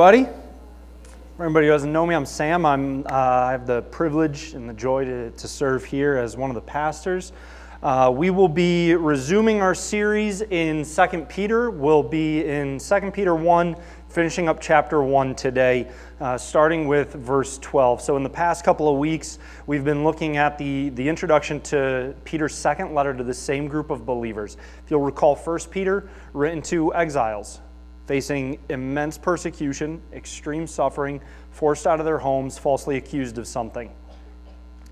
everybody. For anybody who doesn't know me, I'm Sam. I'm, uh, I have the privilege and the joy to, to serve here as one of the pastors. Uh, we will be resuming our series in 2 Peter. We'll be in 2 Peter 1, finishing up chapter 1 today, uh, starting with verse 12. So, in the past couple of weeks, we've been looking at the, the introduction to Peter's second letter to the same group of believers. If you'll recall, 1 Peter, written to exiles facing immense persecution, extreme suffering, forced out of their homes, falsely accused of something.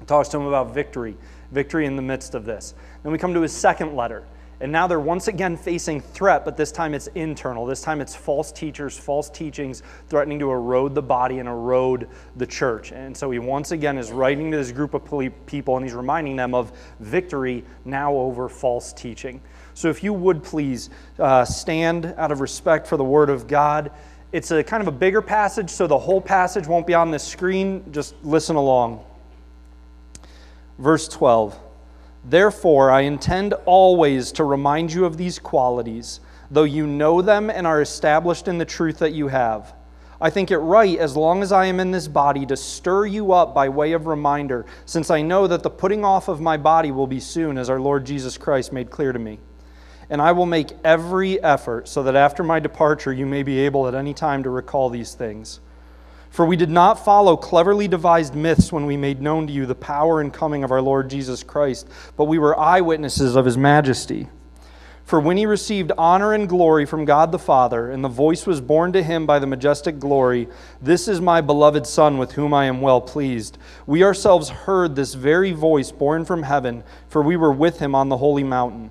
It talks to them about victory, victory in the midst of this. Then we come to his second letter. And now they're once again facing threat, but this time it's internal. This time it's false teachers, false teachings threatening to erode the body and erode the church. And so he once again is writing to this group of people and he's reminding them of victory now over false teaching. So if you would please uh, stand out of respect for the Word of God. It's a kind of a bigger passage, so the whole passage won't be on the screen. Just listen along. Verse 12 Therefore, I intend always to remind you of these qualities, though you know them and are established in the truth that you have. I think it right, as long as I am in this body, to stir you up by way of reminder, since I know that the putting off of my body will be soon, as our Lord Jesus Christ made clear to me and I will make every effort so that after my departure you may be able at any time to recall these things. For we did not follow cleverly devised myths when we made known to you the power and coming of our Lord Jesus Christ, but we were eyewitnesses of his majesty. For when he received honor and glory from God the Father, and the voice was borne to him by the majestic glory, This is my beloved Son with whom I am well pleased. We ourselves heard this very voice borne from heaven, for we were with him on the holy mountain.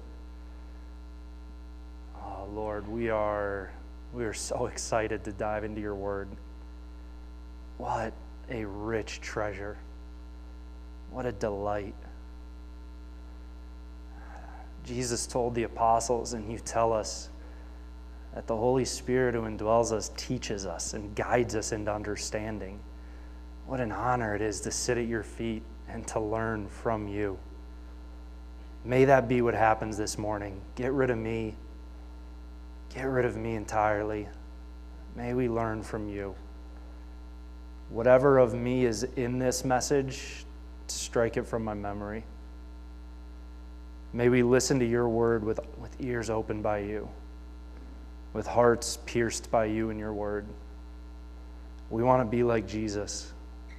Lord, we are, we are so excited to dive into your word. What a rich treasure. What a delight. Jesus told the apostles, and you tell us that the Holy Spirit who indwells us teaches us and guides us into understanding. What an honor it is to sit at your feet and to learn from you. May that be what happens this morning. Get rid of me Get rid of me entirely. May we learn from you. Whatever of me is in this message, strike it from my memory. May we listen to your word with, with ears opened by you, with hearts pierced by you and your word. We want to be like Jesus.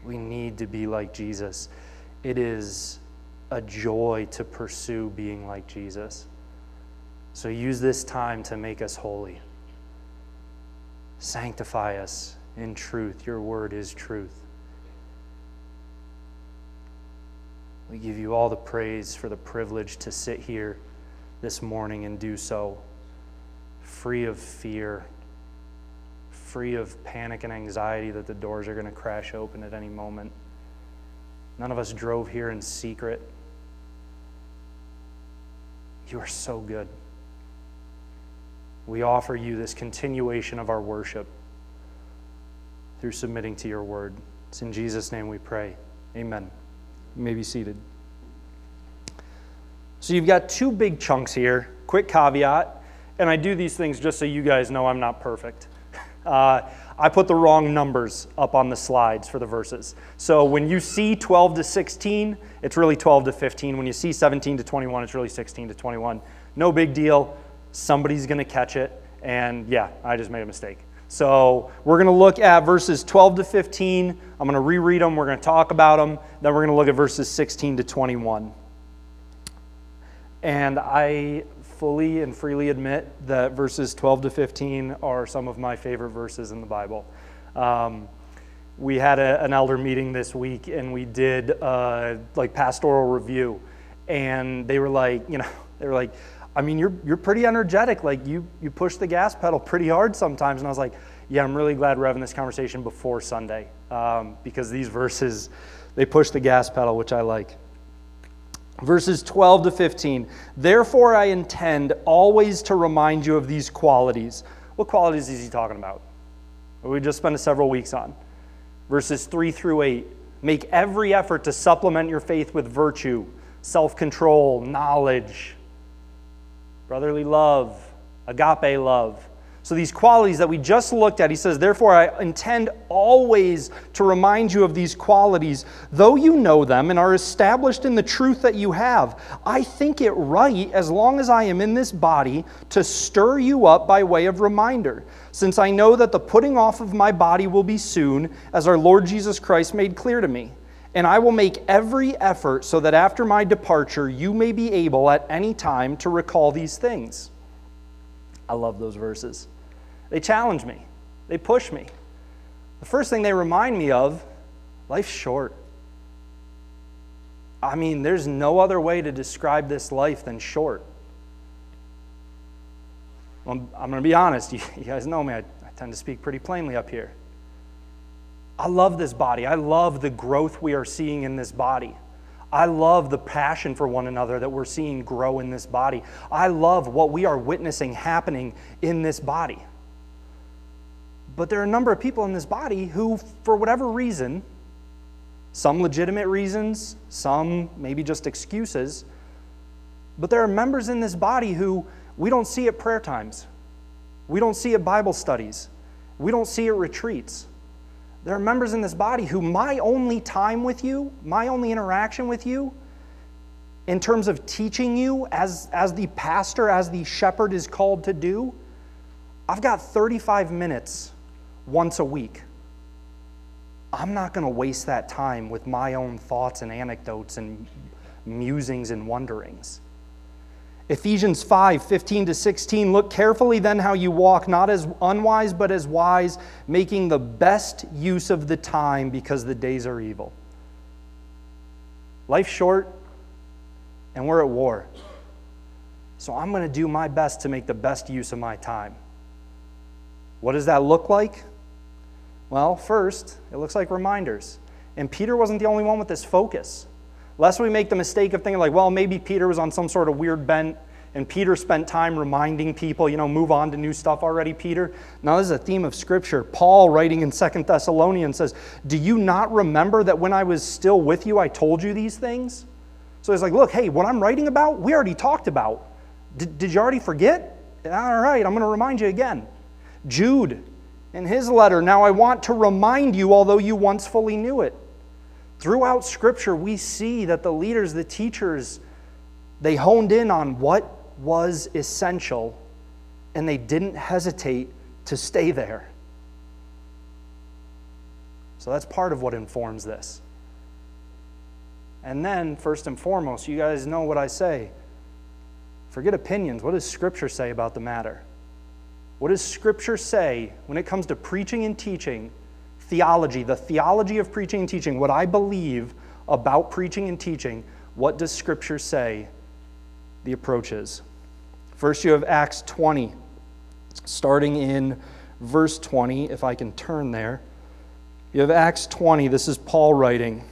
We need to be like Jesus. It is a joy to pursue being like Jesus. So use this time to make us holy. Sanctify us in truth. Your word is truth. We give you all the praise for the privilege to sit here this morning and do so free of fear, free of panic and anxiety that the doors are going to crash open at any moment. None of us drove here in secret. You are so good we offer you this continuation of our worship through submitting to your word. It's in Jesus' name we pray. Amen. You may be seated. So you've got two big chunks here. Quick caveat, and I do these things just so you guys know I'm not perfect. Uh, I put the wrong numbers up on the slides for the verses. So when you see 12 to 16, it's really 12 to 15. When you see 17 to 21, it's really 16 to 21. No big deal somebody's going to catch it. And yeah, I just made a mistake. So we're going to look at verses 12 to 15. I'm going to reread them. We're going to talk about them. Then we're going to look at verses 16 to 21. And I fully and freely admit that verses 12 to 15 are some of my favorite verses in the Bible. Um, we had a, an elder meeting this week and we did uh, like pastoral review. And they were like, you know, they were like, I mean, you're, you're pretty energetic. Like, you, you push the gas pedal pretty hard sometimes. And I was like, yeah, I'm really glad we're having this conversation before Sunday. um, because these verses, they push the gas pedal, which I like. Verses 12 to 15. Therefore, I intend always to remind you of these qualities. What qualities is he talking about? We just spent several weeks on. Verses 3 through 8. Make every effort to supplement your faith with virtue, self control, knowledge, brotherly love, agape love so, these qualities that we just looked at, he says, Therefore, I intend always to remind you of these qualities, though you know them and are established in the truth that you have. I think it right, as long as I am in this body, to stir you up by way of reminder, since I know that the putting off of my body will be soon, as our Lord Jesus Christ made clear to me. And I will make every effort so that after my departure, you may be able at any time to recall these things. I love those verses. They challenge me, they push me. The first thing they remind me of life's short. I mean, there's no other way to describe this life than short. I'm, I'm going to be honest. You, you, guys know me. I, I tend to speak pretty plainly up here. I love this body. I love the growth we are seeing in this body. I love the passion for one another that we're seeing grow in this body. I love what we are witnessing happening in this body. But there are a number of people in this body who, for whatever reason, some legitimate reasons, some maybe just excuses, but there are members in this body who we don't see at prayer times. We don't see at Bible studies. We don't see at retreats. There are members in this body who my only time with you, my only interaction with you, in terms of teaching you as, as the pastor, as the shepherd is called to do, I've got 35 minutes once a week. I'm not going to waste that time with my own thoughts and anecdotes and musings and wonderings. Ephesians 5 15 to 16. Look carefully then how you walk, not as unwise, but as wise, making the best use of the time because the days are evil. Life's short, and we're at war. So I'm going to do my best to make the best use of my time. What does that look like? Well, first, it looks like reminders. And Peter wasn't the only one with this focus. Lest we make the mistake of thinking, like, well, maybe Peter was on some sort of weird bent and Peter spent time reminding people, you know, move on to new stuff already, Peter. Now, this is a theme of Scripture. Paul, writing in Second Thessalonians, says, Do you not remember that when I was still with you, I told you these things? So he's like, Look, hey, what I'm writing about, we already talked about. Did, did you already forget? All right, I'm going to remind you again. Jude, in his letter, Now I want to remind you, although you once fully knew it. Throughout Scripture, we see that the leaders, the teachers, they honed in on what was essential and they didn't hesitate to stay there. So that's part of what informs this. And then, first and foremost, you guys know what I say. Forget opinions. What does Scripture say about the matter? What does Scripture say when it comes to preaching and teaching? Theology, the theology of preaching and teaching, what I believe about preaching and teaching, what does Scripture say the approach is? First, you have Acts 20, starting in verse 20, if I can turn there. You have Acts 20, this is Paul writing.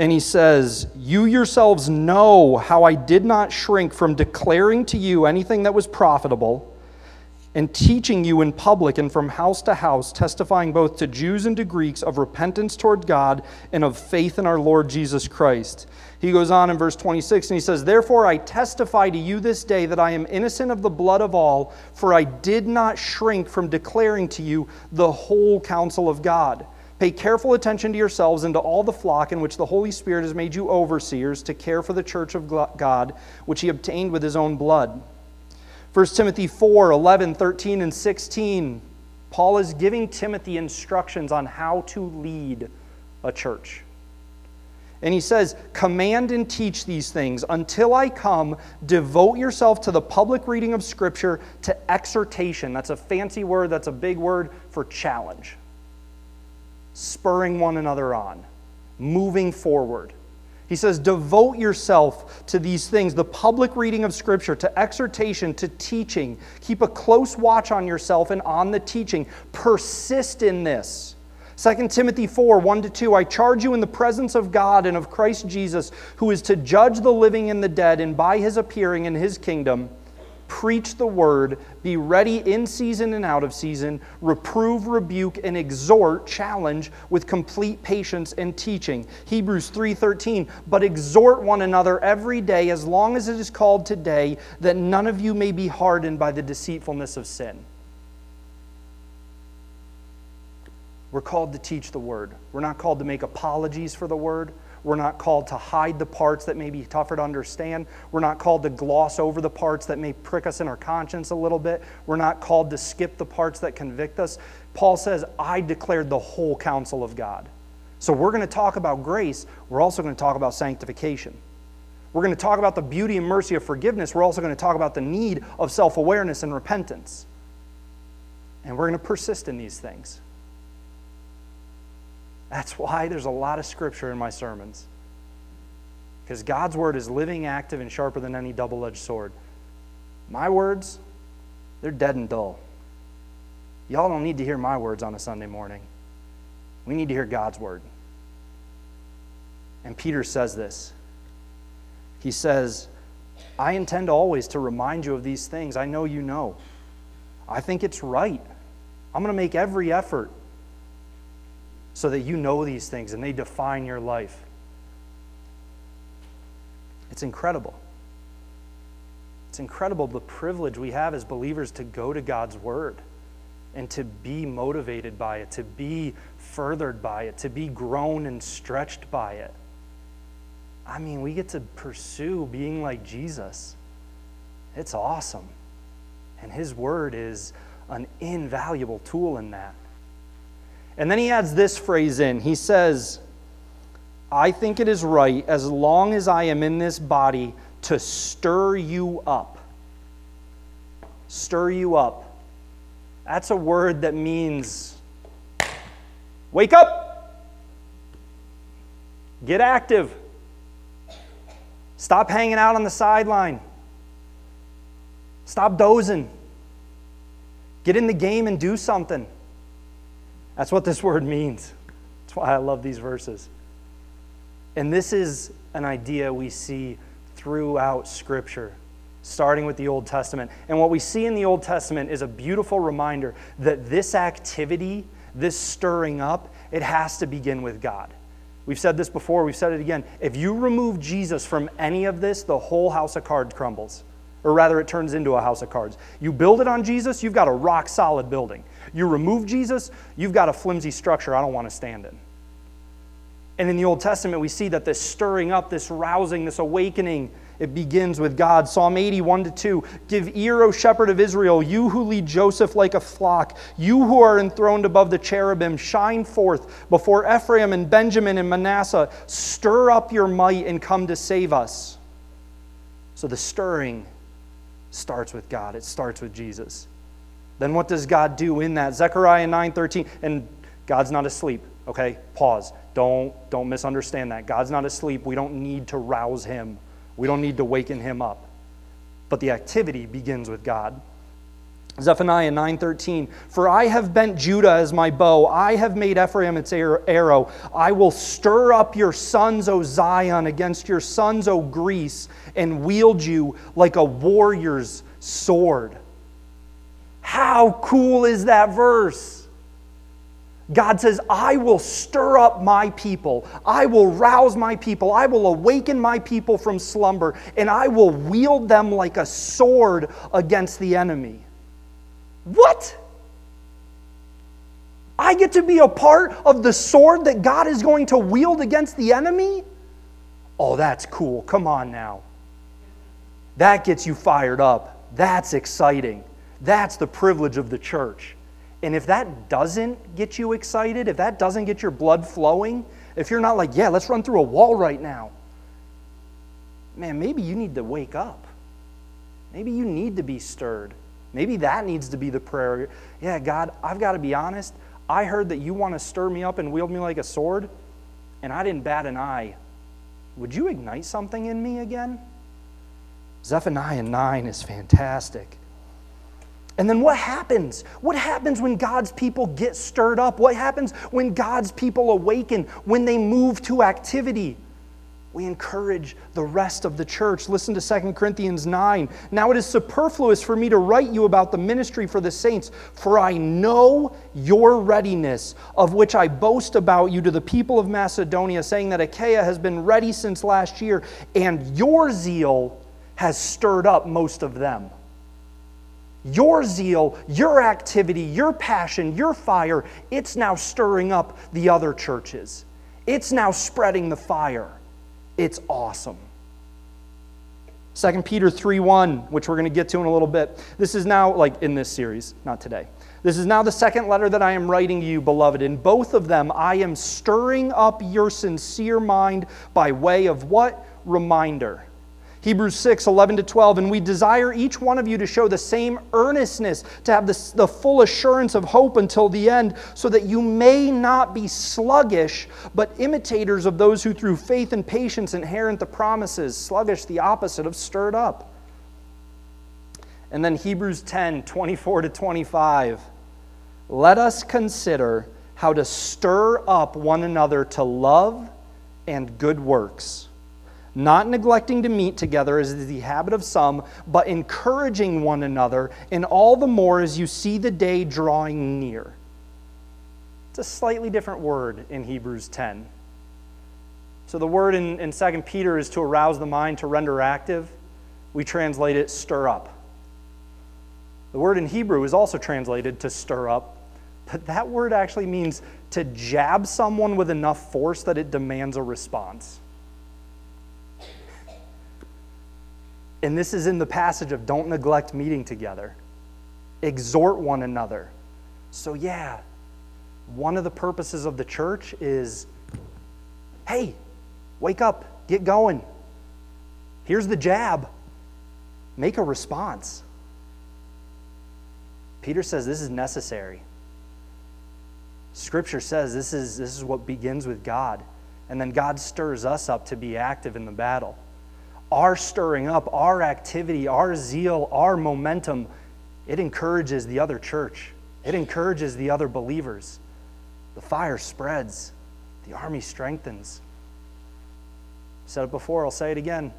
And he says, You yourselves know how I did not shrink from declaring to you anything that was profitable and teaching you in public and from house to house, testifying both to Jews and to Greeks of repentance toward God and of faith in our Lord Jesus Christ. He goes on in verse 26 and he says, Therefore I testify to you this day that I am innocent of the blood of all, for I did not shrink from declaring to you the whole counsel of God. Pay careful attention to yourselves and to all the flock in which the Holy Spirit has made you overseers to care for the church of God, which he obtained with his own blood. 1 Timothy 4 11, 13, and 16, Paul is giving Timothy instructions on how to lead a church. And he says, Command and teach these things. Until I come, devote yourself to the public reading of Scripture, to exhortation. That's a fancy word, that's a big word for challenge. Spurring one another on, moving forward. He says, Devote yourself to these things the public reading of Scripture, to exhortation, to teaching. Keep a close watch on yourself and on the teaching. Persist in this, 2 Timothy 4 1 to 2 I charge you in the presence of God and of Christ Jesus, who is to judge the living and the dead, and by his appearing in his kingdom, preach the word, be ready in season and out of season, reprove, rebuke, and exhort, challenge with complete patience and teaching. Hebrews 3:13, but exhort one another every day as long as it is called today, that none of you may be hardened by the deceitfulness of sin. We're called to teach the word. We're not called to make apologies for the word. We're not called to hide the parts that may be tougher to understand. We're not called to gloss over the parts that may prick us in our conscience a little bit. We're not called to skip the parts that convict us. Paul says, I declared the whole counsel of God. So we're going to talk about grace. We're also going to talk about sanctification. We're going to talk about the beauty and mercy of forgiveness. We're also going to talk about the need of self awareness and repentance. And we're going to persist in these things. That's why there's a lot of scripture in my sermons. Because God's word is living, active, and sharper than any double edged sword. My words, they're dead and dull. Y'all don't need to hear my words on a Sunday morning. We need to hear God's word. And Peter says this. He says, I intend always to remind you of these things. I know you know. I think it's right. I'm going to make every effort so that you know these things and they define your life. It's incredible. It's incredible the privilege we have as believers to go to God's Word and to be motivated by it, to be furthered by it, to be grown and stretched by it. I mean, we get to pursue being like Jesus. It's awesome. And His Word is an invaluable tool in that. And then he adds this phrase in. He says, I think it is right, as long as I am in this body, to stir you up. Stir you up. That's a word that means wake up, get active, stop hanging out on the sideline, stop dozing, get in the game and do something. That's what this word means. That's why I love these verses. And this is an idea we see throughout Scripture, starting with the Old Testament. And what we see in the Old Testament is a beautiful reminder that this activity, this stirring up, it has to begin with God. We've said this before, we've said it again. If you remove Jesus from any of this, the whole house of cards crumbles. Or rather, it turns into a house of cards. You build it on Jesus, you've got a rock solid building. You remove Jesus, you've got a flimsy structure I don't want to stand in. And in the Old Testament, we see that this stirring up, this rousing, this awakening, it begins with God. Psalm 81 to 2 Give ear, O shepherd of Israel, you who lead Joseph like a flock, you who are enthroned above the cherubim, shine forth before Ephraim and Benjamin and Manasseh. Stir up your might and come to save us. So the stirring starts with God, it starts with Jesus. Then what does God do in that? Zechariah 9:13 and God's not asleep, okay? Pause. Don't don't misunderstand that. God's not asleep. We don't need to rouse him. We don't need to waken him up. But the activity begins with God. Zephaniah 9:13 For I have bent Judah as my bow I have made Ephraim its arrow I will stir up your sons O Zion against your sons O Greece and wield you like a warrior's sword how cool is that verse? God says, I will stir up my people. I will rouse my people. I will awaken my people from slumber, and I will wield them like a sword against the enemy. What? I get to be a part of the sword that God is going to wield against the enemy? Oh, that's cool. Come on now. That gets you fired up. That's exciting. That's the privilege of the church. And if that doesn't get you excited, if that doesn't get your blood flowing, if you're not like, yeah, let's run through a wall right now, man, maybe you need to wake up. Maybe you need to be stirred. Maybe that needs to be the prayer. Yeah, God, I've got to be honest. I heard that you want to stir me up and wield me like a sword, and I didn't bat an eye. Would you ignite something in me again? Zephaniah 9 is fantastic. And then what happens? What happens when God's people get stirred up? What happens when God's people awaken, when they move to activity? we encourage the rest of the church. Listen to 2 Corinthians 9. Now it is superfluous for me to write you about the ministry for the saints, for I know your readiness, of which I boast about you to the people of Macedonia, saying that Achaia has been ready since last year, and your zeal has stirred up most of them. Your zeal, your activity, your passion, your fire, it's now stirring up the other churches. It's now spreading the fire. It's awesome. 2 Peter 3 1, which we're going to get to in a little bit. This is now, like in this series, not today. This is now the second letter that I am writing you, beloved. In both of them, I am stirring up your sincere mind by way of what? Reminder Hebrews 6, 11 to 12. And we desire each one of you to show the same earnestness, to have the, the full assurance of hope until the end, so that you may not be sluggish, but imitators of those who through faith and patience inherit the promises. Sluggish, the opposite of stirred up. And then Hebrews 10, 24 to 25. Let us consider how to stir up one another to love and good works not neglecting to meet together as is the habit of some, but encouraging one another, and all the more as you see the day drawing near. It's a slightly different word in Hebrews 10. So the word in, in 2 Peter is to arouse the mind, to render active. We translate it stir up. The word in Hebrew is also translated to stir up, but that word actually means to jab someone with enough force that it demands a response. And this is in the passage of don't neglect meeting together, exhort one another. So, yeah, one of the purposes of the church is hey, wake up, get going. Here's the jab make a response. Peter says this is necessary. Scripture says this is, this is what begins with God. And then God stirs us up to be active in the battle our stirring up, our activity, our zeal, our momentum, it encourages the other church. It encourages the other believers. The fire spreads, the army strengthens. I said it before, I'll say it again.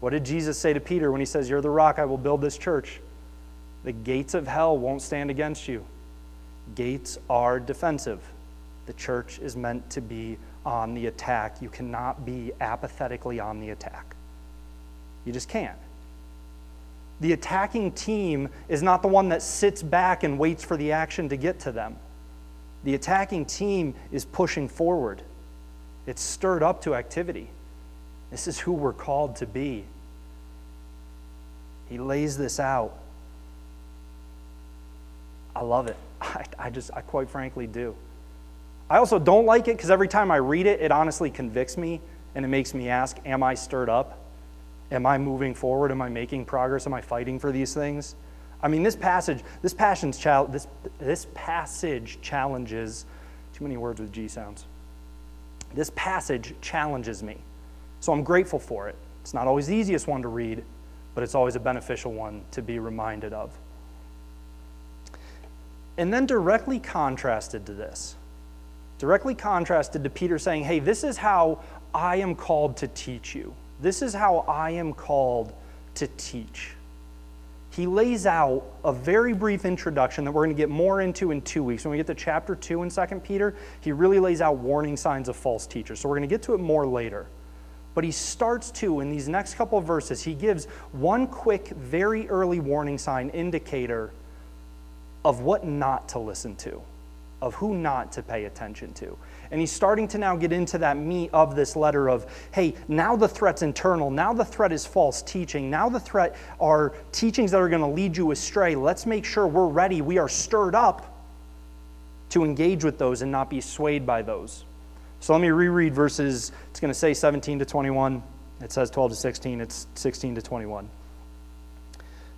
What did Jesus say to Peter when he says, You're the rock, I will build this church? The gates of hell won't stand against you. Gates are defensive. The church is meant to be on the attack. You cannot be apathetically on the attack. You just can't. The attacking team is not the one that sits back and waits for the action to get to them. The attacking team is pushing forward, it's stirred up to activity. This is who we're called to be. He lays this out. I love it. I, I just, I quite frankly do. I also don't like it because every time I read it, it honestly convicts me and it makes me ask, Am I stirred up? Am I moving forward? Am I making progress? Am I fighting for these things? I mean, this passage, this, passion's this, this passage challenges, too many words with G sounds. This passage challenges me. So I'm grateful for it. It's not always the easiest one to read, but it's always a beneficial one to be reminded of. And then directly contrasted to this, directly contrasted to Peter saying, Hey, this is how I am called to teach you. This is how I am called to teach. He lays out a very brief introduction that we're going to get more into in two weeks. When we get to chapter 2 in 2 Peter, he really lays out warning signs of false teachers. So we're going to get to it more later. But he starts to, in these next couple of verses, he gives one quick, very early warning sign indicator of what not to listen to, of who not to pay attention to. And he's starting to now get into that meat of this letter of, hey, now the threat's internal. Now the threat is false teaching. Now the threat are teachings that are going to lead you astray. Let's make sure we're ready. We are stirred up to engage with those and not be swayed by those. So let me reread verses. It's going to say 17 to 21. It says 12 to 16. It's 16 to 21.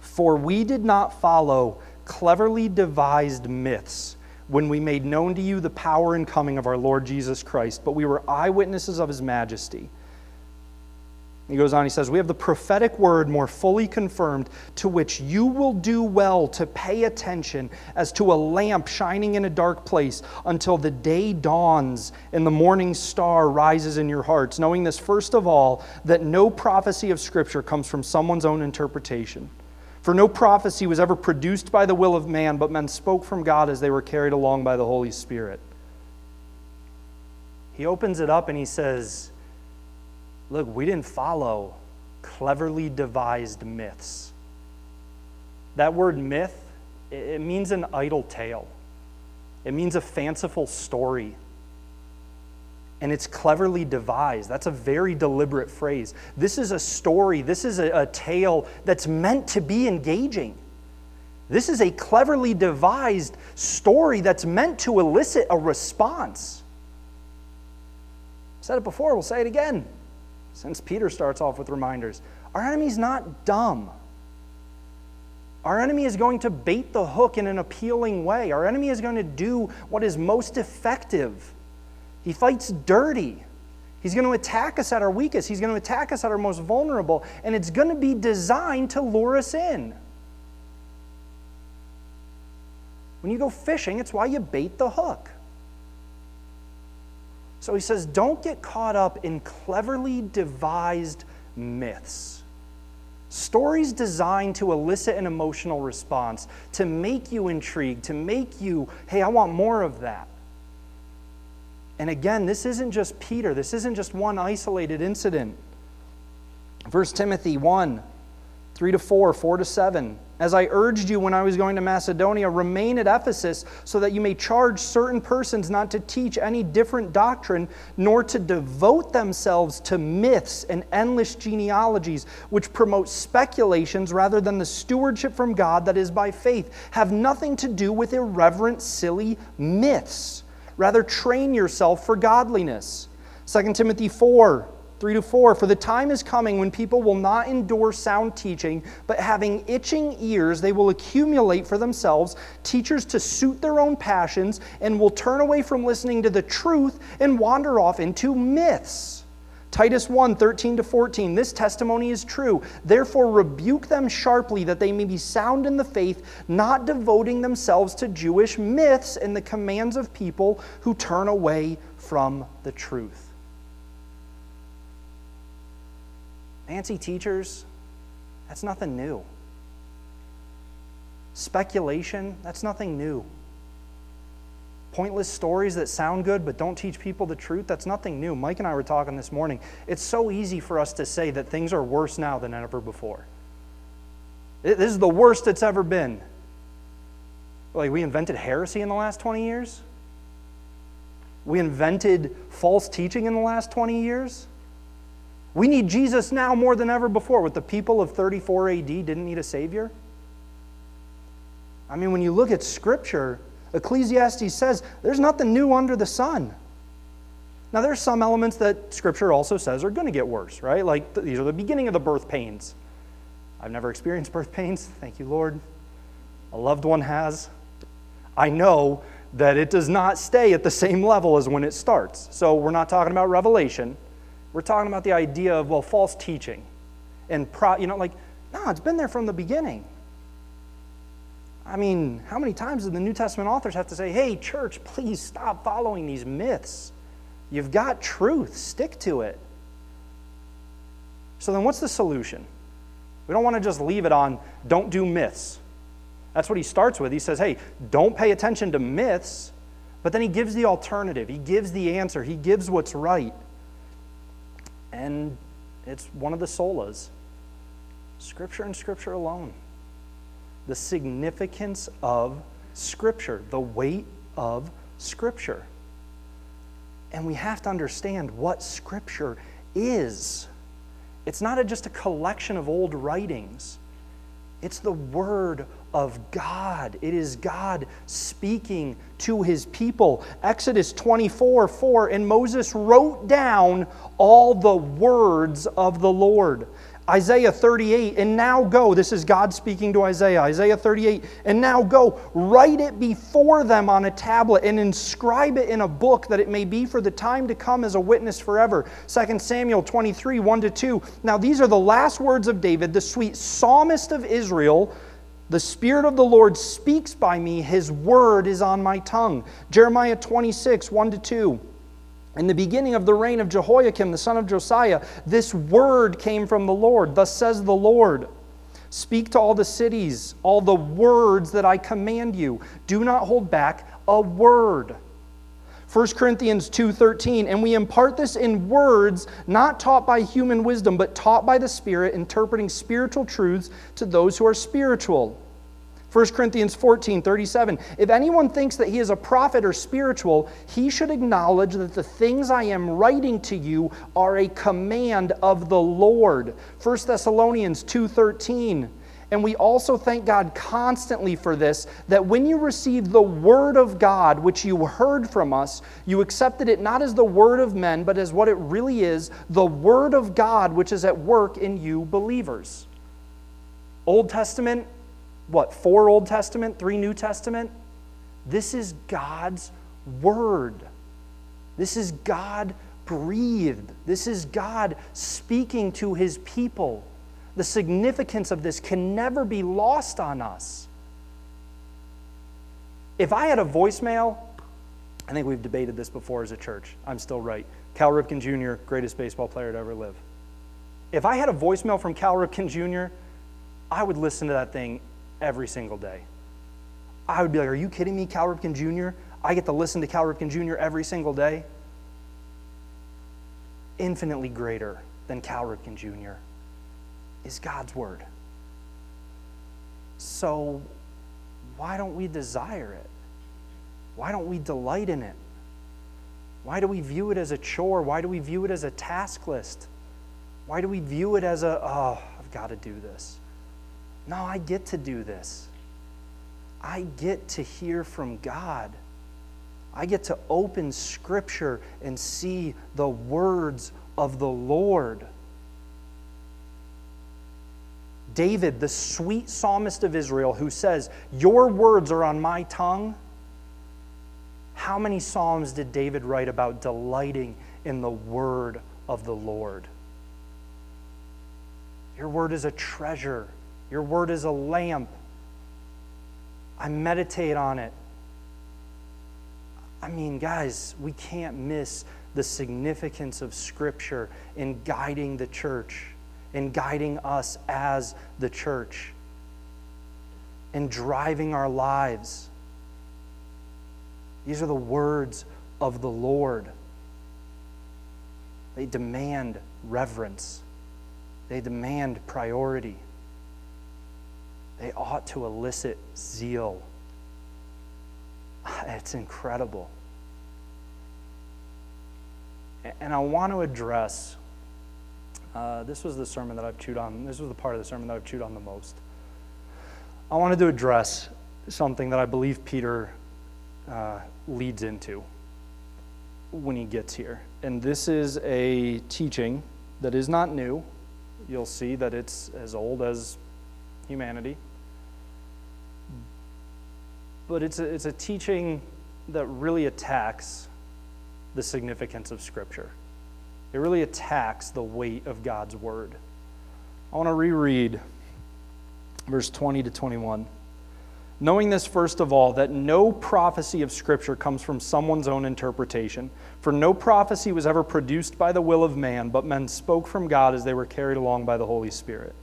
For we did not follow cleverly devised myths when we made known to you the power and coming of our Lord Jesus Christ, but we were eyewitnesses of his majesty. He goes on, he says, We have the prophetic word more fully confirmed, to which you will do well to pay attention as to a lamp shining in a dark place until the day dawns and the morning star rises in your hearts. Knowing this, first of all, that no prophecy of Scripture comes from someone's own interpretation. For no prophecy was ever produced by the will of man, but men spoke from God as they were carried along by the Holy Spirit. He opens it up and he says, Look, we didn't follow cleverly devised myths. That word myth, it means an idle tale, it means a fanciful story. And it's cleverly devised. That's a very deliberate phrase. This is a story, this is a, a tale that's meant to be engaging. This is a cleverly devised story that's meant to elicit a response. I said it before, we'll say it again since Peter starts off with reminders. Our enemy's not dumb. Our enemy is going to bait the hook in an appealing way. Our enemy is going to do what is most effective. He fights dirty. He's going to attack us at our weakest. He's going to attack us at our most vulnerable. And it's going to be designed to lure us in. When you go fishing, it's why you bait the hook. So he says, don't get caught up in cleverly devised myths. Stories designed to elicit an emotional response, to make you intrigued, to make you, hey, I want more of that. And again, this isn't just Peter, this isn't just one isolated incident. 1 Timothy 1 3 to 4, 4 to 7. As I urged you when I was going to Macedonia, remain at Ephesus so that you may charge certain persons not to teach any different doctrine, nor to devote themselves to myths and endless genealogies, which promote speculations rather than the stewardship from God that is by faith. Have nothing to do with irreverent, silly myths. Rather, train yourself for godliness. 2 Timothy 4 3 to 4 For the time is coming when people will not endure sound teaching, but having itching ears, they will accumulate for themselves teachers to suit their own passions and will turn away from listening to the truth and wander off into myths. Titus 1 13 to 14. This testimony is true. Therefore, rebuke them sharply that they may be sound in the faith, not devoting themselves to Jewish myths and the commands of people who turn away from the truth. Fancy teachers, that's nothing new. Speculation, that's nothing new. Pointless stories that sound good but don't teach people the truth, that's nothing new. Mike and I were talking this morning. It's so easy for us to say that things are worse now than ever before. This is the worst it's ever been. Like, we invented heresy in the last 20 years? We invented false teaching in the last 20 years? We need Jesus now more than ever before. What the people of 34 AD didn't need a Savior. I mean, when you look at Scripture, Ecclesiastes says there's nothing new under the sun. Now, there's some elements that Scripture also says are going to get worse, right? Like these are the beginning of the birth pains. I've never experienced birth pains. Thank you, Lord. A loved one has. I know that it does not stay at the same level as when it starts. So, we're not talking about Revelation. We're talking about the idea of, well, false teaching. And, pro, you know, like, no, it's been there from the beginning. I mean, how many times did the New Testament authors have to say, hey, church, please stop following these myths? You've got truth, stick to it. So then, what's the solution? We don't want to just leave it on don't do myths. That's what he starts with. He says, hey, don't pay attention to myths, but then he gives the alternative. He gives the answer. He gives what's right. And it's one of the solas Scripture and Scripture alone. The significance of Scripture, the weight of Scripture. And we have to understand what Scripture is. It's not a, just a collection of old writings, it's the Word of God. It is God speaking to his people. Exodus 24 4, and Moses wrote down all the words of the Lord. Isaiah 38, and now go. This is God speaking to Isaiah. Isaiah 38, and now go. Write it before them on a tablet and inscribe it in a book that it may be for the time to come as a witness forever. 2 Samuel 23, 1 to 2. Now, these are the last words of David, the sweet psalmist of Israel. The Spirit of the Lord speaks by me, His word is on my tongue. Jeremiah 26, 1 to 2. In the beginning of the reign of Jehoiakim, the son of Josiah, this word came from the Lord. Thus says the Lord Speak to all the cities, all the words that I command you. Do not hold back a word. 1 Corinthians 2:13 and we impart this in words not taught by human wisdom but taught by the spirit interpreting spiritual truths to those who are spiritual. 1 Corinthians 14, 37. If anyone thinks that he is a prophet or spiritual, he should acknowledge that the things I am writing to you are a command of the Lord. 1 Thessalonians 2:13. And we also thank God constantly for this that when you received the word of God, which you heard from us, you accepted it not as the word of men, but as what it really is the word of God, which is at work in you believers. Old Testament, what, four Old Testament, three New Testament? This is God's Word. This is God breathed. This is God speaking to His people. The significance of this can never be lost on us. If I had a voicemail, I think we've debated this before as a church. I'm still right. Cal Ripken Jr., greatest baseball player to ever live. If I had a voicemail from Cal Ripken Jr., I would listen to that thing every single day. I would be like, Are you kidding me, Cal Ripken Jr.? I get to listen to Cal Ripken Jr. every single day. Infinitely greater than Cal Ripken Jr. is God's Word. So, why don't we desire it? Why don't we delight in it? Why do we view it as a chore? Why do we view it as a task list? Why do we view it as a, oh, I've got to do this? No, I get to do this. I get to hear from God. I get to open Scripture and see the words of the Lord. David, the sweet psalmist of Israel, who says, Your words are on my tongue. How many Psalms did David write about delighting in the word of the Lord? Your word is a treasure. Your word is a lamp. I meditate on it. I mean, guys, we can't miss the significance of Scripture in guiding the church, in guiding us as the church, in driving our lives. These are the words of the Lord. They demand reverence, they demand priority they ought to elicit zeal. It's incredible. And I want to address uh, this was the sermon that I've chewed on. This was the part of the sermon that I've chewed on the most. I wanted to address something that I believe Peter uh, leads into when he gets here. And this is a teaching that is not new. You'll see that it's as old as humanity. But it's a, it's a teaching that really attacks the significance of Scripture. It really attacks the weight of God's Word. I want to reread verse 20 to 21. Knowing this, first of all, that no prophecy of Scripture comes from someone's own interpretation. For no prophecy was ever produced by the will of man, but men spoke from God as they were carried along by the Holy Spirit.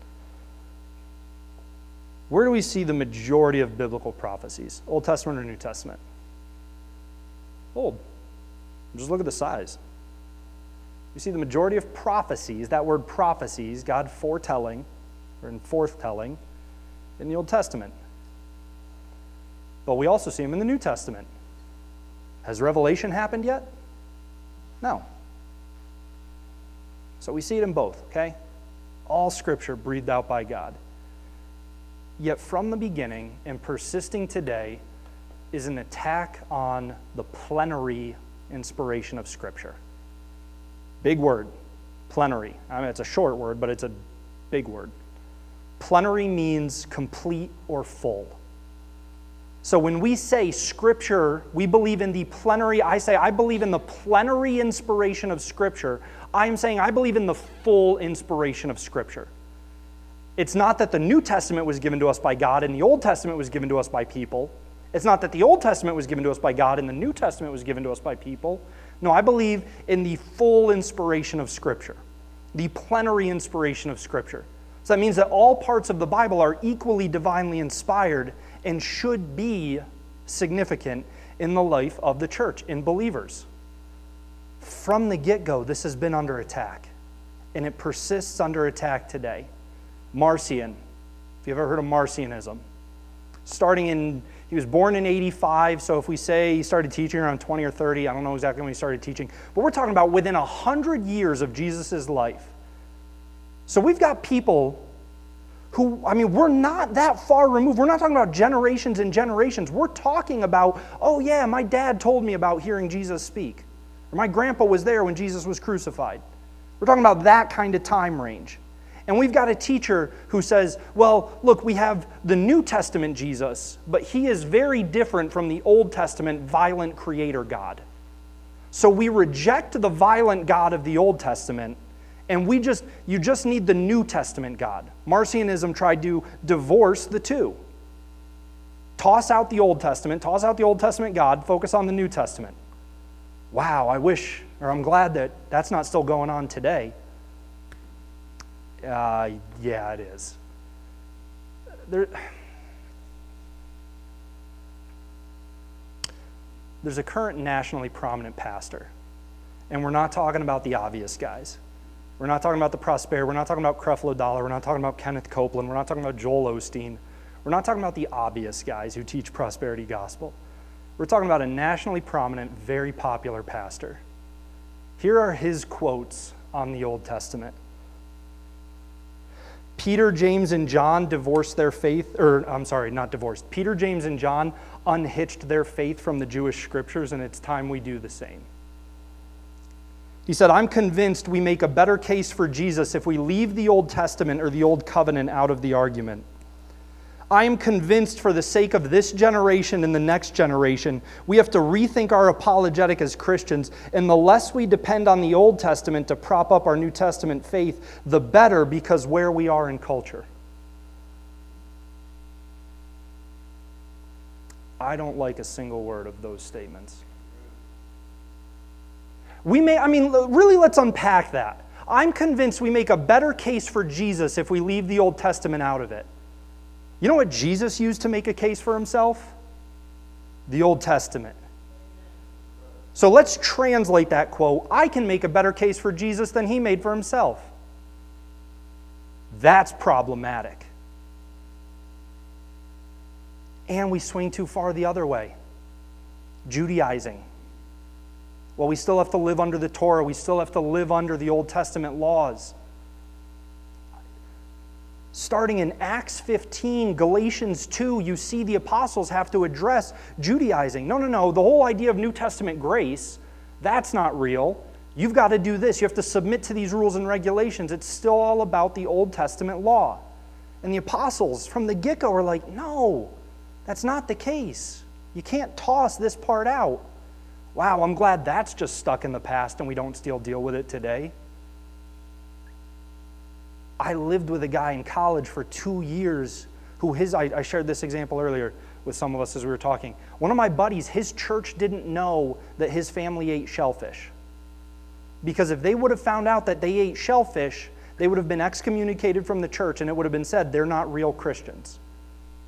Where do we see the majority of biblical prophecies? Old Testament or New Testament? Old. Just look at the size. You see the majority of prophecies, that word prophecies, God foretelling, or in forthtelling, in the Old Testament. But we also see them in the New Testament. Has revelation happened yet? No. So we see it in both, okay? All scripture breathed out by God. Yet from the beginning and persisting today is an attack on the plenary inspiration of Scripture. Big word, plenary. I mean, it's a short word, but it's a big word. Plenary means complete or full. So when we say Scripture, we believe in the plenary, I say I believe in the plenary inspiration of Scripture. I'm saying I believe in the full inspiration of Scripture. It's not that the New Testament was given to us by God and the Old Testament was given to us by people. It's not that the Old Testament was given to us by God and the New Testament was given to us by people. No, I believe in the full inspiration of Scripture, the plenary inspiration of Scripture. So that means that all parts of the Bible are equally divinely inspired and should be significant in the life of the church, in believers. From the get go, this has been under attack, and it persists under attack today. Marcion, if you've ever heard of Marcionism, starting in he was born in 85, so if we say he started teaching around 20 or 30, I don't know exactly when he started teaching, but we're talking about within 100 years of Jesus' life. So we've got people who, I mean, we're not that far removed. We're not talking about generations and generations. We're talking about, oh, yeah, my dad told me about hearing Jesus speak, or my grandpa was there when Jesus was crucified. We're talking about that kind of time range. And we've got a teacher who says, well, look, we have the New Testament Jesus, but he is very different from the Old Testament violent creator God. So we reject the violent God of the Old Testament, and we just, you just need the New Testament God. Marcionism tried to divorce the two. Toss out the Old Testament, toss out the Old Testament God, focus on the New Testament. Wow, I wish, or I'm glad that that's not still going on today. Uh, yeah, it is. There, there's a current nationally prominent pastor, and we're not talking about the obvious guys. We're not talking about the prosperity. We're not talking about Creflo Dollar. We're not talking about Kenneth Copeland. We're not talking about Joel Osteen. We're not talking about the obvious guys who teach prosperity gospel. We're talking about a nationally prominent, very popular pastor. Here are his quotes on the Old Testament. Peter, James, and John divorced their faith, or I'm sorry, not divorced. Peter, James, and John unhitched their faith from the Jewish scriptures, and it's time we do the same. He said, I'm convinced we make a better case for Jesus if we leave the Old Testament or the Old Covenant out of the argument. I am convinced for the sake of this generation and the next generation, we have to rethink our apologetic as Christians, and the less we depend on the Old Testament to prop up our New Testament faith, the better because where we are in culture. I don't like a single word of those statements. We may, I mean, really, let's unpack that. I'm convinced we make a better case for Jesus if we leave the Old Testament out of it. You know what Jesus used to make a case for himself? The Old Testament. So let's translate that quote. I can make a better case for Jesus than he made for himself. That's problematic. And we swing too far the other way. Judaizing. Well, we still have to live under the Torah, we still have to live under the Old Testament laws starting in Acts 15, Galatians 2, you see the apostles have to address Judaizing. No, no, no. The whole idea of New Testament grace, that's not real. You've got to do this. You have to submit to these rules and regulations. It's still all about the Old Testament law. And the apostles from the get go are like, no, that's not the case. You can't toss this part out. Wow, I'm glad that's just stuck in the past and we don't still deal with it today. I lived with a guy in college for two years who his, I, I shared this example earlier with some of us as we were talking. One of my buddies, his church didn't know that his family ate shellfish. Because if they would have found out that they ate shellfish, they would have been excommunicated from the church and it would have been said they're not real Christians.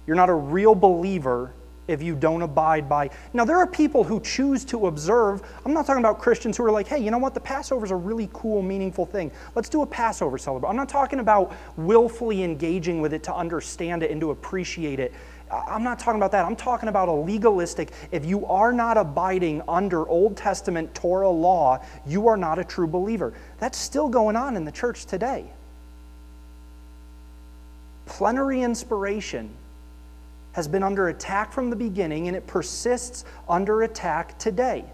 You're not a real believer if you don't abide by. Now, there are people who choose to observe. I'm not talking about Christians who are like, hey, you know what? The Passover is a really cool, meaningful thing. Let's do a Passover celebration. I'm not talking about willfully engaging with it to understand it and to appreciate it. I'm not talking about that. I'm talking about a legalistic, if you are not abiding under Old Testament Torah law, you are not a true believer. That's still going on in the church today. Plenary inspiration has been under attack from the beginning and it persists under attack today.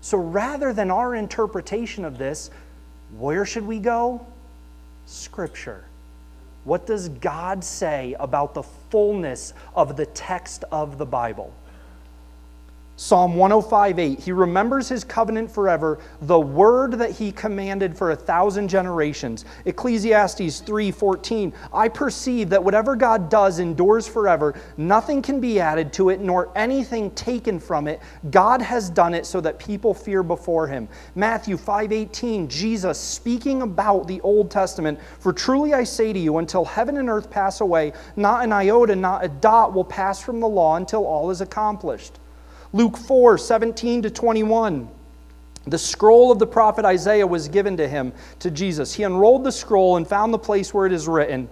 So rather than our interpretation of this, where should we go? Scripture. What does God say about the fullness of the text of the Bible? Psalm 105:8 He remembers his covenant forever, the word that he commanded for a thousand generations. Ecclesiastes 3:14 I perceive that whatever God does endures forever, nothing can be added to it nor anything taken from it. God has done it so that people fear before him. Matthew 5:18 Jesus speaking about the Old Testament, for truly I say to you until heaven and earth pass away, not an iota, not a dot will pass from the law until all is accomplished. Luke 4 17 to 21. The scroll of the prophet Isaiah was given to him, to Jesus. He unrolled the scroll and found the place where it is written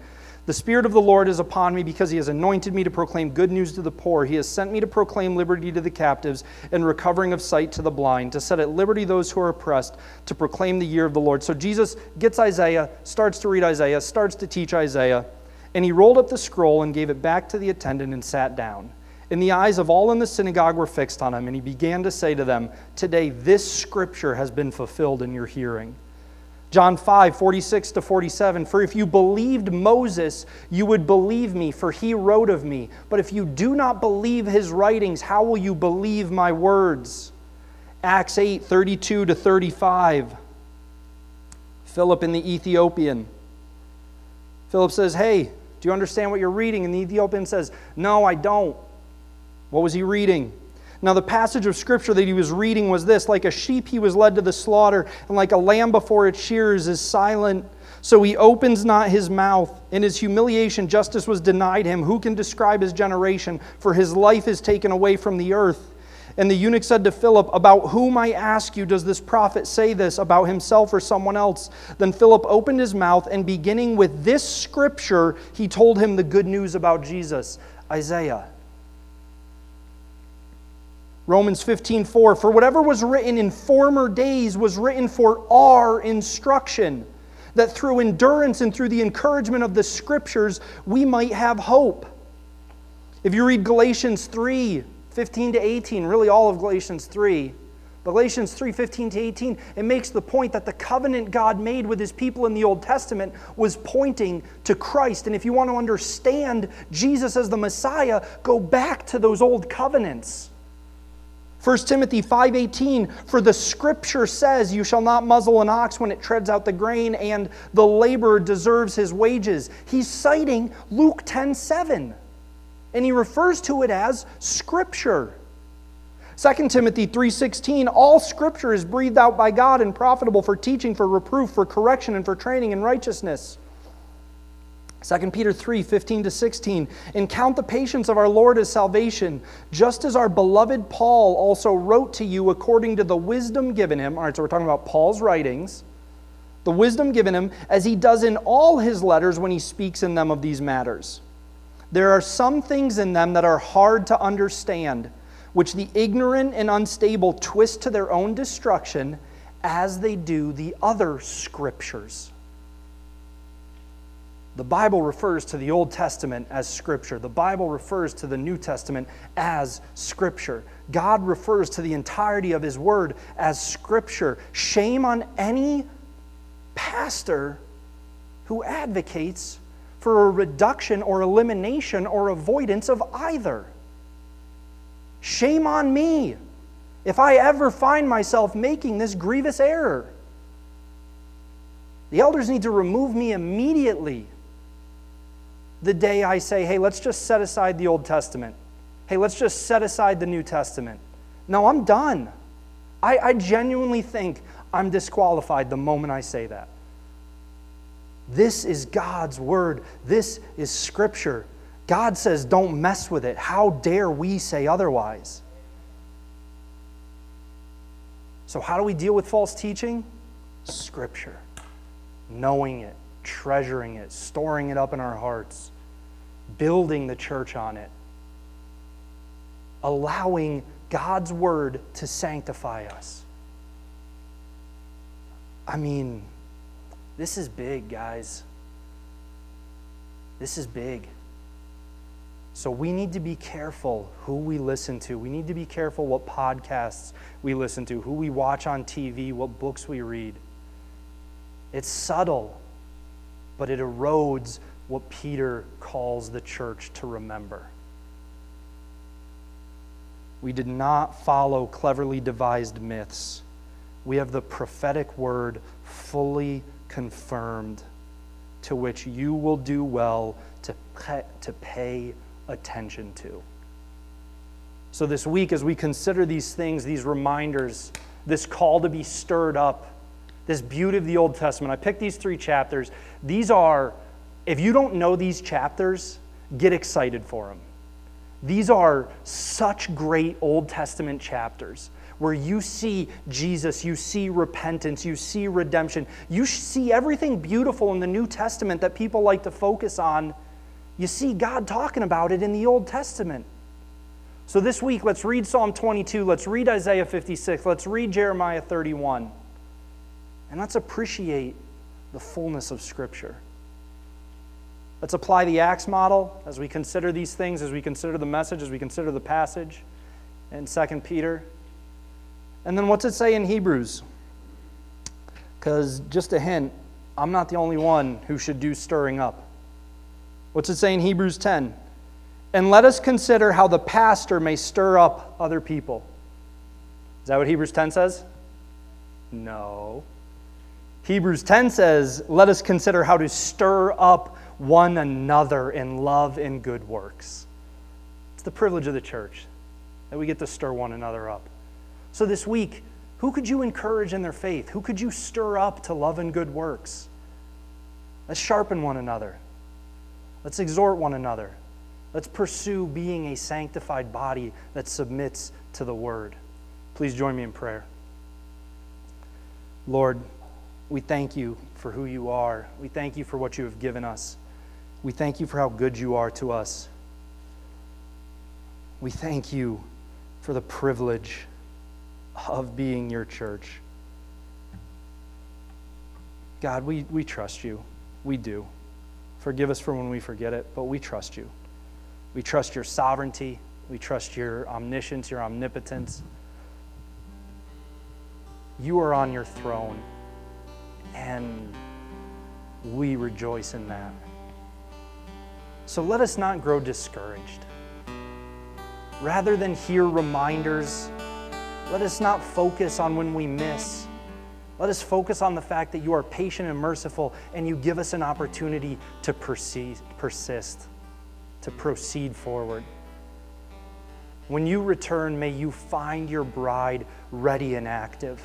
The Spirit of the Lord is upon me because he has anointed me to proclaim good news to the poor. He has sent me to proclaim liberty to the captives and recovering of sight to the blind, to set at liberty those who are oppressed, to proclaim the year of the Lord. So Jesus gets Isaiah, starts to read Isaiah, starts to teach Isaiah, and he rolled up the scroll and gave it back to the attendant and sat down. And the eyes of all in the synagogue were fixed on him, and he began to say to them, Today this scripture has been fulfilled in your hearing. John 5, 46 to 47. For if you believed Moses, you would believe me, for he wrote of me. But if you do not believe his writings, how will you believe my words? Acts 8, 32 to 35. Philip and the Ethiopian. Philip says, Hey, do you understand what you're reading? And the Ethiopian says, No, I don't. What was he reading? Now, the passage of scripture that he was reading was this Like a sheep, he was led to the slaughter, and like a lamb before its shears is silent. So he opens not his mouth. In his humiliation, justice was denied him. Who can describe his generation? For his life is taken away from the earth. And the eunuch said to Philip, About whom I ask you, does this prophet say this, about himself or someone else? Then Philip opened his mouth, and beginning with this scripture, he told him the good news about Jesus Isaiah. Romans 15:4 For whatever was written in former days was written for our instruction that through endurance and through the encouragement of the scriptures we might have hope. If you read Galatians 3 15 to 18, really all of Galatians 3, Galatians 3 15 to 18, it makes the point that the covenant God made with his people in the Old Testament was pointing to Christ. And if you want to understand Jesus as the Messiah, go back to those old covenants. 1 Timothy 5:18 For the scripture says you shall not muzzle an ox when it treads out the grain and the laborer deserves his wages. He's citing Luke 10:7 and he refers to it as scripture. 2 Timothy 3:16 All scripture is breathed out by God and profitable for teaching for reproof for correction and for training in righteousness. 2 Peter 3 15 to 16. And count the patience of our Lord as salvation, just as our beloved Paul also wrote to you according to the wisdom given him. All right, so we're talking about Paul's writings. The wisdom given him, as he does in all his letters when he speaks in them of these matters. There are some things in them that are hard to understand, which the ignorant and unstable twist to their own destruction, as they do the other scriptures. The Bible refers to the Old Testament as Scripture. The Bible refers to the New Testament as Scripture. God refers to the entirety of His Word as Scripture. Shame on any pastor who advocates for a reduction or elimination or avoidance of either. Shame on me if I ever find myself making this grievous error. The elders need to remove me immediately the day I say, hey, let's just set aside the Old Testament. Hey, let's just set aside the New Testament. No, I'm done. I, I genuinely think I'm disqualified the moment I say that. This is God's word. This is Scripture. God says, don't mess with it. How dare we say otherwise? So, how do we deal with false teaching? Scripture. Knowing it, treasuring it, storing it up in our hearts, building the church on it, allowing God's word to sanctify us. I mean, this is big, guys. This is big. So we need to be careful who we listen to. We need to be careful what podcasts we listen to, who we watch on TV, what books we read. It's subtle, but it erodes what Peter calls the church to remember. We did not follow cleverly devised myths. We have the prophetic word fully confirmed, to which you will do well to pay, to pay attention to. So, this week, as we consider these things, these reminders, this call to be stirred up, this beauty of the Old Testament, I picked these three chapters. These are, if you don't know these chapters, get excited for them. These are such great Old Testament chapters where you see Jesus, you see repentance, you see redemption, you see everything beautiful in the New Testament that people like to focus on you see God talking about it in the Old Testament. So this week, let's read Psalm 22, let's read Isaiah 56, let's read Jeremiah 31, and let's appreciate the fullness of Scripture. Let's apply the Acts model as we consider these things, as we consider the message, as we consider the passage in 2 Peter. And then what's it say in Hebrews? Because just a hint, I'm not the only one who should do stirring up. What's it say in Hebrews 10? And let us consider how the pastor may stir up other people. Is that what Hebrews 10 says? No. Hebrews 10 says, Let us consider how to stir up one another in love and good works. It's the privilege of the church that we get to stir one another up. So this week, who could you encourage in their faith? Who could you stir up to love and good works? Let's sharpen one another. Let's exhort one another. Let's pursue being a sanctified body that submits to the word. Please join me in prayer. Lord, we thank you for who you are. We thank you for what you have given us. We thank you for how good you are to us. We thank you for the privilege of being your church. God, we, we trust you. We do. Forgive us for when we forget it, but we trust you. We trust your sovereignty. We trust your omniscience, your omnipotence. You are on your throne, and we rejoice in that. So let us not grow discouraged. Rather than hear reminders, let us not focus on when we miss let us focus on the fact that you are patient and merciful and you give us an opportunity to persist, persist to proceed forward. When you return, may you find your bride ready and active.